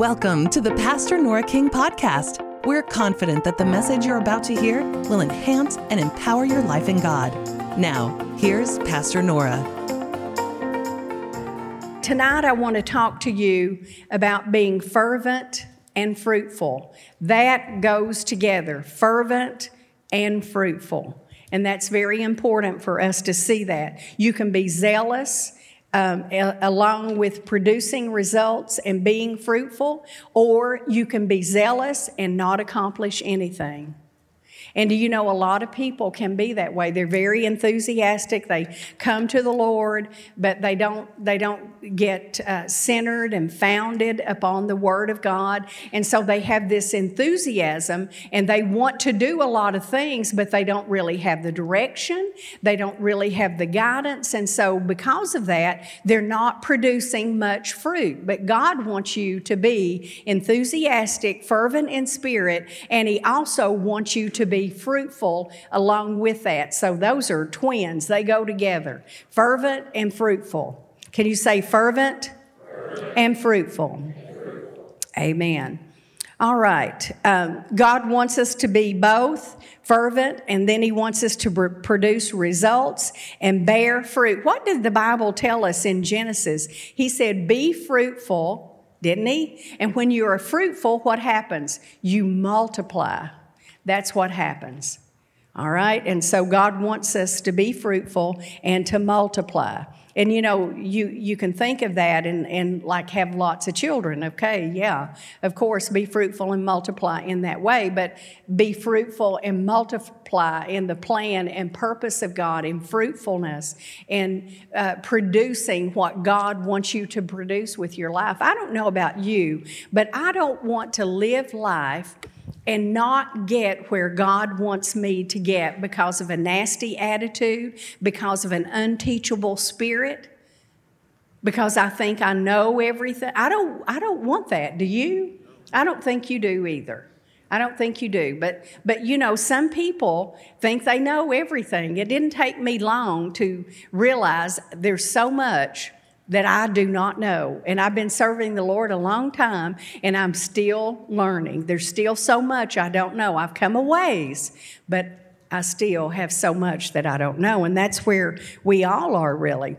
Welcome to the Pastor Nora King podcast. We're confident that the message you're about to hear will enhance and empower your life in God. Now, here's Pastor Nora. Tonight, I want to talk to you about being fervent and fruitful. That goes together fervent and fruitful. And that's very important for us to see that. You can be zealous um, a- along with producing results and being fruitful, or you can be zealous and not accomplish anything. And do you know a lot of people can be that way? They're very enthusiastic. They come to the Lord, but they don't they don't get uh, centered and founded upon the Word of God. And so they have this enthusiasm, and they want to do a lot of things, but they don't really have the direction. They don't really have the guidance, and so because of that, they're not producing much fruit. But God wants you to be enthusiastic, fervent in spirit, and He also wants you to be fruitful along with that. So those are twins, they go together fervent and fruitful. Can you say fervent, fervent. and fruitful? Amen. All right. Um, God wants us to be both fervent, and then He wants us to pr- produce results and bear fruit. What did the Bible tell us in Genesis? He said, Be fruitful, didn't He? And when you are fruitful, what happens? You multiply. That's what happens. All right? And so God wants us to be fruitful and to multiply. And you know, you, you can think of that and, and like have lots of children. Okay, yeah, of course, be fruitful and multiply in that way, but be fruitful and multiply in the plan and purpose of God, in fruitfulness and uh, producing what God wants you to produce with your life. I don't know about you, but I don't want to live life and not get where God wants me to get because of a nasty attitude, because of an unteachable spirit, because I think I know everything. I don't I don't want that. Do you? I don't think you do either. I don't think you do. But but you know, some people think they know everything. It didn't take me long to realize there's so much that I do not know. And I've been serving the Lord a long time and I'm still learning. There's still so much I don't know. I've come a ways, but I still have so much that I don't know. And that's where we all are really.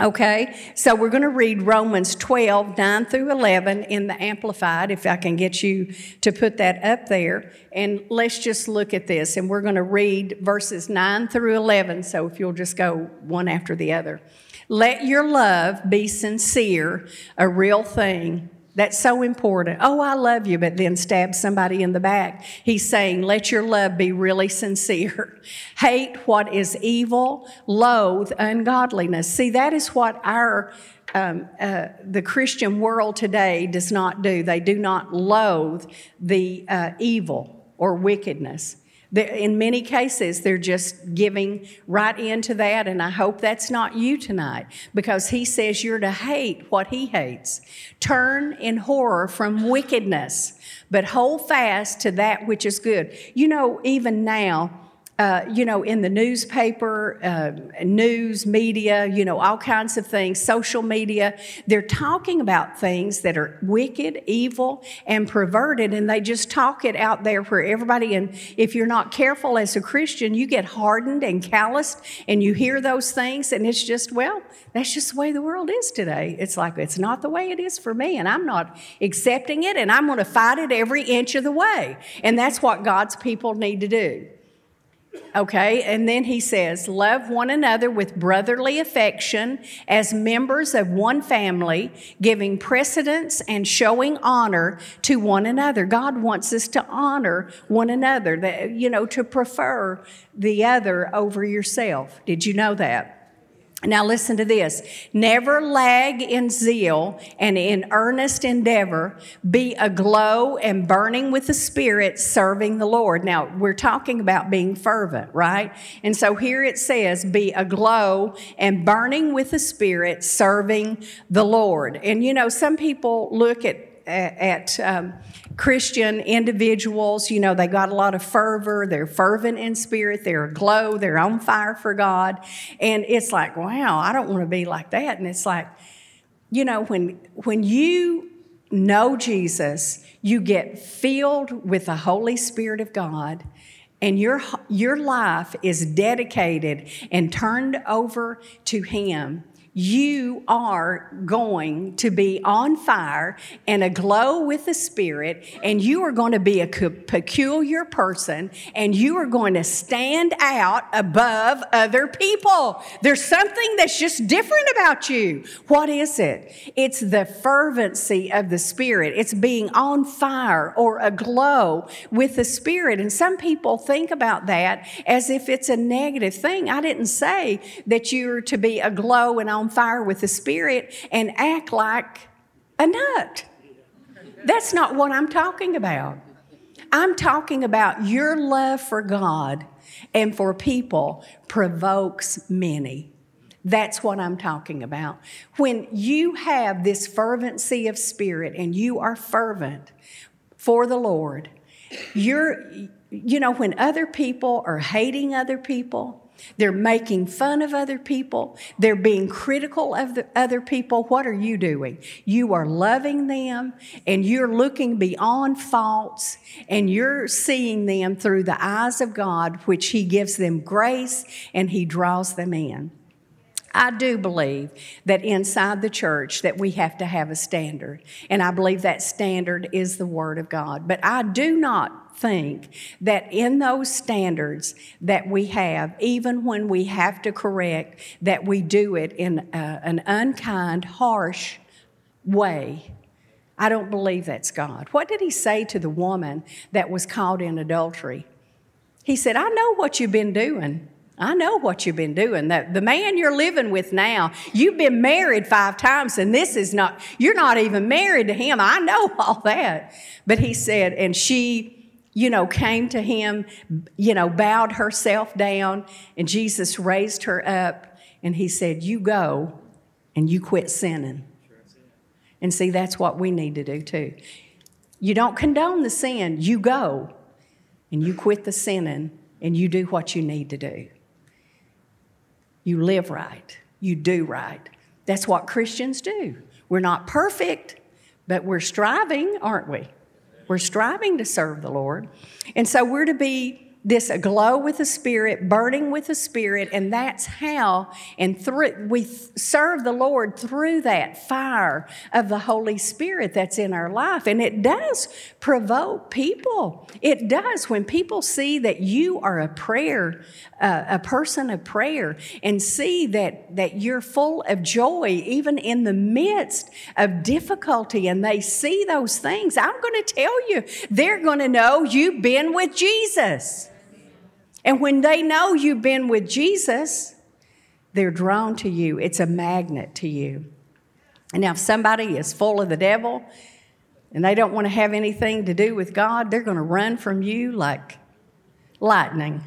Okay, so we're going to read Romans 12, 9 through 11 in the Amplified, if I can get you to put that up there. And let's just look at this. And we're going to read verses 9 through 11. So if you'll just go one after the other. Let your love be sincere, a real thing. That's so important. Oh, I love you, but then stab somebody in the back. He's saying, let your love be really sincere. Hate what is evil, loathe ungodliness. See, that is what our um, uh, the Christian world today does not do. They do not loathe the uh, evil or wickedness. In many cases, they're just giving right into that, and I hope that's not you tonight because he says you're to hate what he hates. Turn in horror from wickedness, but hold fast to that which is good. You know, even now, uh, you know, in the newspaper, uh, news, media, you know, all kinds of things, social media, they're talking about things that are wicked, evil, and perverted, and they just talk it out there for everybody. And if you're not careful as a Christian, you get hardened and calloused, and you hear those things, and it's just, well, that's just the way the world is today. It's like, it's not the way it is for me, and I'm not accepting it, and I'm going to fight it every inch of the way. And that's what God's people need to do. Okay, and then he says, Love one another with brotherly affection as members of one family, giving precedence and showing honor to one another. God wants us to honor one another, that, you know, to prefer the other over yourself. Did you know that? Now, listen to this. Never lag in zeal and in earnest endeavor. Be aglow and burning with the Spirit, serving the Lord. Now, we're talking about being fervent, right? And so here it says, be aglow and burning with the Spirit, serving the Lord. And you know, some people look at at um, Christian individuals. You know, they got a lot of fervor, they're fervent in spirit, they're aglow, they're on fire for God. And it's like, wow, I don't want to be like that. And it's like, you know, when when you know Jesus, you get filled with the Holy Spirit of God, and your, your life is dedicated and turned over to Him, you are going to be on fire and aglow with the Spirit, and you are going to be a peculiar person, and you are going to stand out above other people. There's something that's just different about you. What is it? It's the fervency of the Spirit, it's being on fire or aglow with the Spirit. And some people think about that as if it's a negative thing. I didn't say that you're to be aglow and fire with the Spirit and act like a nut. That's not what I'm talking about. I'm talking about your love for God and for people provokes many. That's what I'm talking about. When you have this fervency of spirit and you are fervent for the Lord, you're, you know, when other people are hating other people, they're making fun of other people. They're being critical of the other people. What are you doing? You are loving them and you're looking beyond faults and you're seeing them through the eyes of God, which He gives them grace and He draws them in. I do believe that inside the church that we have to have a standard and I believe that standard is the word of God but I do not think that in those standards that we have, even when we have to correct, that we do it in a, an unkind, harsh way. I don't believe that's God. What did he say to the woman that was caught in adultery? He said, I know what you've been doing. I know what you've been doing. The, the man you're living with now, you've been married five times, and this is not, you're not even married to him. I know all that. But he said, and she you know, came to him, you know, bowed herself down, and Jesus raised her up and he said, You go and you quit sinning. And see, that's what we need to do too. You don't condone the sin, you go and you quit the sinning and you do what you need to do. You live right, you do right. That's what Christians do. We're not perfect, but we're striving, aren't we? We're striving to serve the Lord. And so we're to be this aglow with the Spirit, burning with the Spirit, and that's how and through we serve the Lord through that fire of the Holy Spirit that's in our life. And it does provoke people. It does when people see that you are a prayer, uh, a person of prayer, and see that that you're full of joy even in the midst of difficulty, and they see those things. I'm going to tell you, they're going to know you've been with Jesus. And when they know you've been with Jesus, they're drawn to you. It's a magnet to you. And now, if somebody is full of the devil and they don't want to have anything to do with God, they're going to run from you like lightning.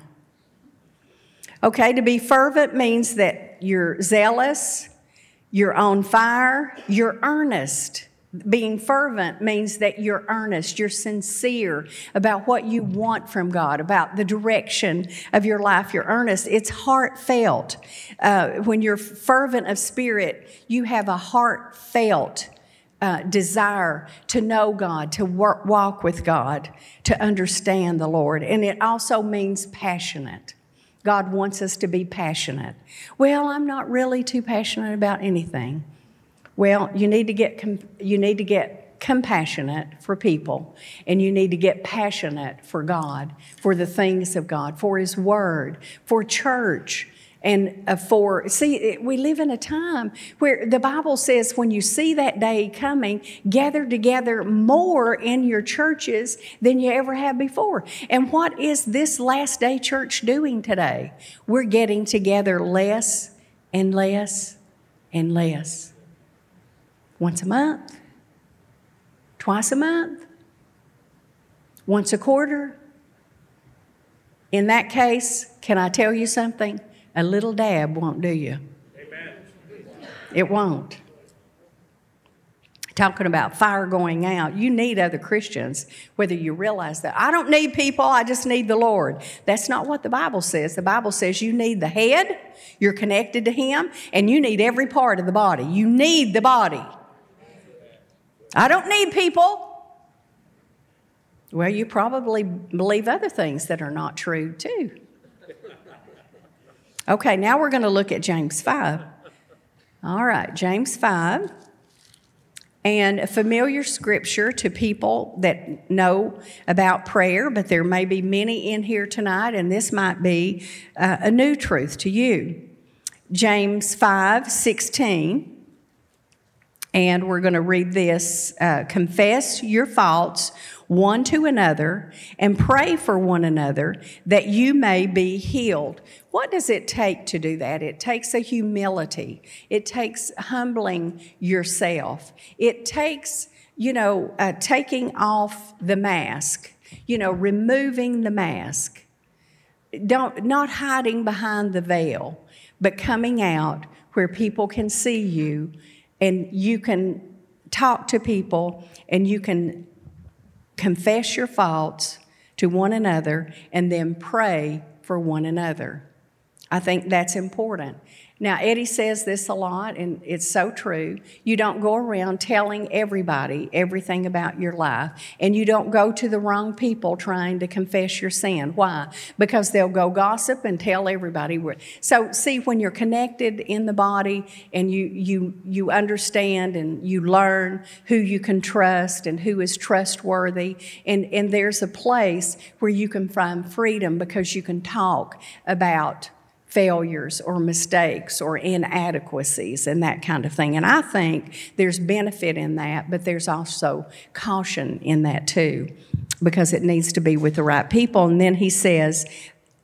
Okay, to be fervent means that you're zealous, you're on fire, you're earnest. Being fervent means that you're earnest, you're sincere about what you want from God, about the direction of your life. You're earnest, it's heartfelt. Uh, when you're fervent of spirit, you have a heartfelt uh, desire to know God, to work, walk with God, to understand the Lord. And it also means passionate. God wants us to be passionate. Well, I'm not really too passionate about anything. Well, you need to get you need to get compassionate for people and you need to get passionate for God, for the things of God, for his word, for church and uh, for see we live in a time where the bible says when you see that day coming gather together more in your churches than you ever have before. And what is this last day church doing today? We're getting together less and less and less once a month, twice a month, once a quarter. In that case, can I tell you something? A little dab won't do you. Amen. It won't. Talking about fire going out, you need other Christians, whether you realize that. I don't need people, I just need the Lord. That's not what the Bible says. The Bible says you need the head, you're connected to Him, and you need every part of the body. You need the body. I don't need people. Well, you probably believe other things that are not true too. Okay, now we're going to look at James 5. All right, James 5. And a familiar scripture to people that know about prayer, but there may be many in here tonight, and this might be uh, a new truth to you. James 5 16. And we're going to read this uh, Confess your faults one to another and pray for one another that you may be healed. What does it take to do that? It takes a humility, it takes humbling yourself, it takes, you know, uh, taking off the mask, you know, removing the mask. Don't, not hiding behind the veil, but coming out where people can see you and you can talk to people and you can confess your faults to one another and then pray for one another. I think that's important. Now, Eddie says this a lot, and it's so true. You don't go around telling everybody everything about your life, and you don't go to the wrong people trying to confess your sin. Why? Because they'll go gossip and tell everybody. So, see, when you're connected in the body and you, you, you understand and you learn who you can trust and who is trustworthy, and, and there's a place where you can find freedom because you can talk about failures or mistakes or inadequacies and that kind of thing. And I think there's benefit in that, but there's also caution in that too, because it needs to be with the right people. And then he says,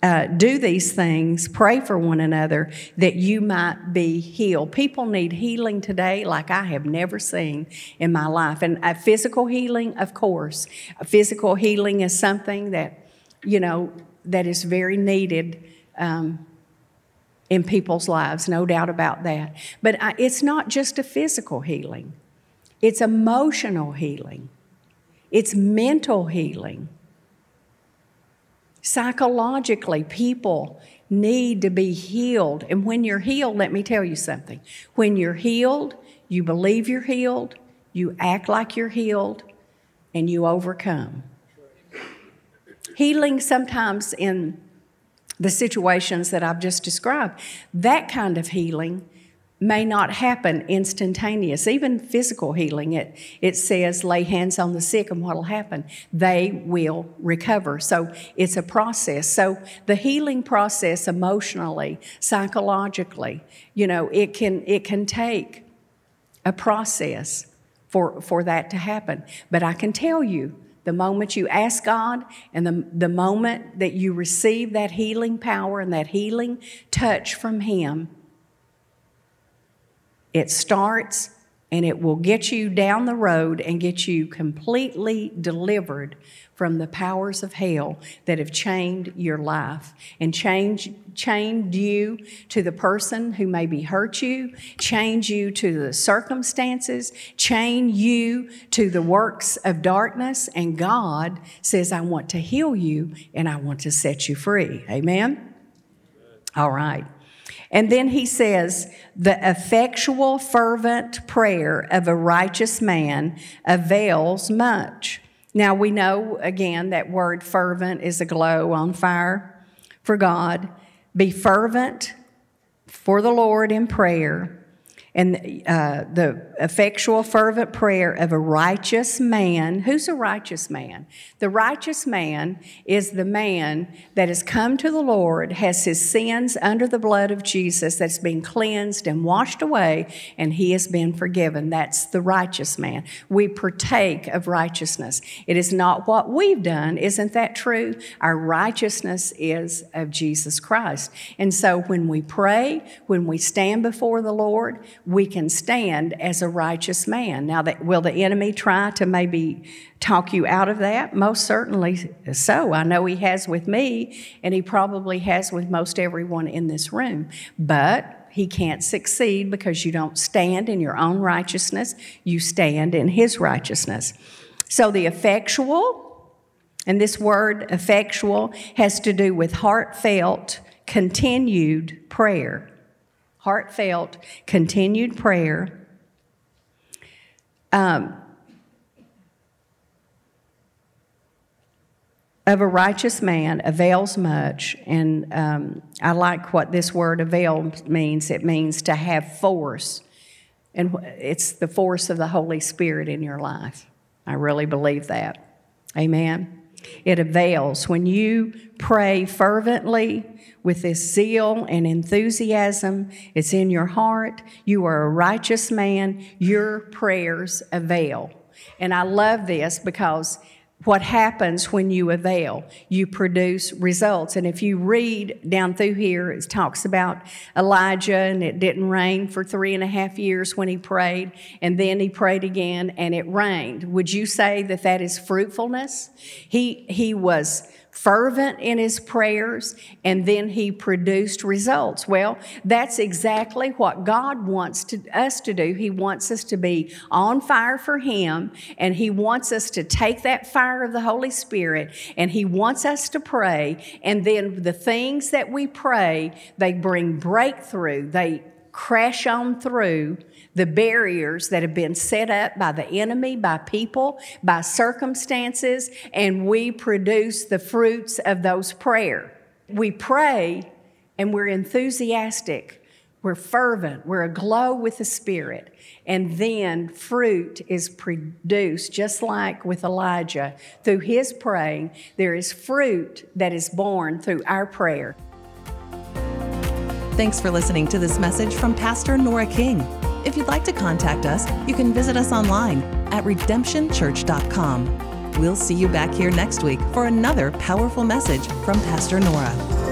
uh, do these things, pray for one another that you might be healed. People need healing today like I have never seen in my life. And a physical healing, of course, physical healing is something that, you know, that is very needed. Um, in people's lives, no doubt about that. But it's not just a physical healing, it's emotional healing, it's mental healing. Psychologically, people need to be healed. And when you're healed, let me tell you something. When you're healed, you believe you're healed, you act like you're healed, and you overcome. Healing sometimes in the situations that I've just described. That kind of healing may not happen instantaneous. Even physical healing, it, it says lay hands on the sick and what'll happen? They will recover. So it's a process. So the healing process emotionally, psychologically, you know, it can it can take a process for, for that to happen. But I can tell you the moment you ask God and the, the moment that you receive that healing power and that healing touch from Him, it starts and it will get you down the road and get you completely delivered from the powers of hell that have chained your life and changed, chained you to the person who maybe hurt you, chained you to the circumstances, chained you to the works of darkness. And God says, I want to heal you and I want to set you free. Amen? All right. And then he says, the effectual, fervent prayer of a righteous man avails much. Now we know again that word fervent is a glow on fire for God. Be fervent for the Lord in prayer and uh, the effectual, fervent prayer of a righteous man. Who's a righteous man? The righteous man is the man that has come to the Lord, has his sins under the blood of Jesus, that's been cleansed and washed away, and he has been forgiven. That's the righteous man. We partake of righteousness. It is not what we've done. Isn't that true? Our righteousness is of Jesus Christ. And so when we pray, when we stand before the Lord, we can stand as a righteous man. Now, that, will the enemy try to maybe talk you out of that? Most certainly so. I know he has with me, and he probably has with most everyone in this room. But he can't succeed because you don't stand in your own righteousness, you stand in his righteousness. So the effectual, and this word effectual has to do with heartfelt, continued prayer heartfelt, continued prayer. Um, of a righteous man avails much. And um, I like what this word avail means it means to have force. And it's the force of the Holy Spirit in your life. I really believe that. Amen. It avails. When you pray fervently with this zeal and enthusiasm, it's in your heart. You are a righteous man. Your prayers avail. And I love this because what happens when you avail. You produce results. And if you read down through here, it talks about Elijah and it didn't rain for three and a half years when he prayed, and then he prayed again and it rained. Would you say that that is fruitfulness? He, he was fervent in his prayers, and then he produced results. Well, that's exactly what God wants to, us to do. He wants us to be on fire for him, and he wants us to take that fire of the Holy Spirit, and he wants us to pray, and then the things that we pray, they bring breakthrough. They crash on through the barriers that have been set up by the enemy, by people, by circumstances, and we produce the fruits of those prayer. We pray and we're enthusiastic, we're fervent, we're aglow with the Spirit, and then fruit is produced, just like with Elijah. Through his praying, there is fruit that is born through our prayer. Thanks for listening to this message from Pastor Nora King. If you'd like to contact us, you can visit us online at redemptionchurch.com. We'll see you back here next week for another powerful message from Pastor Nora.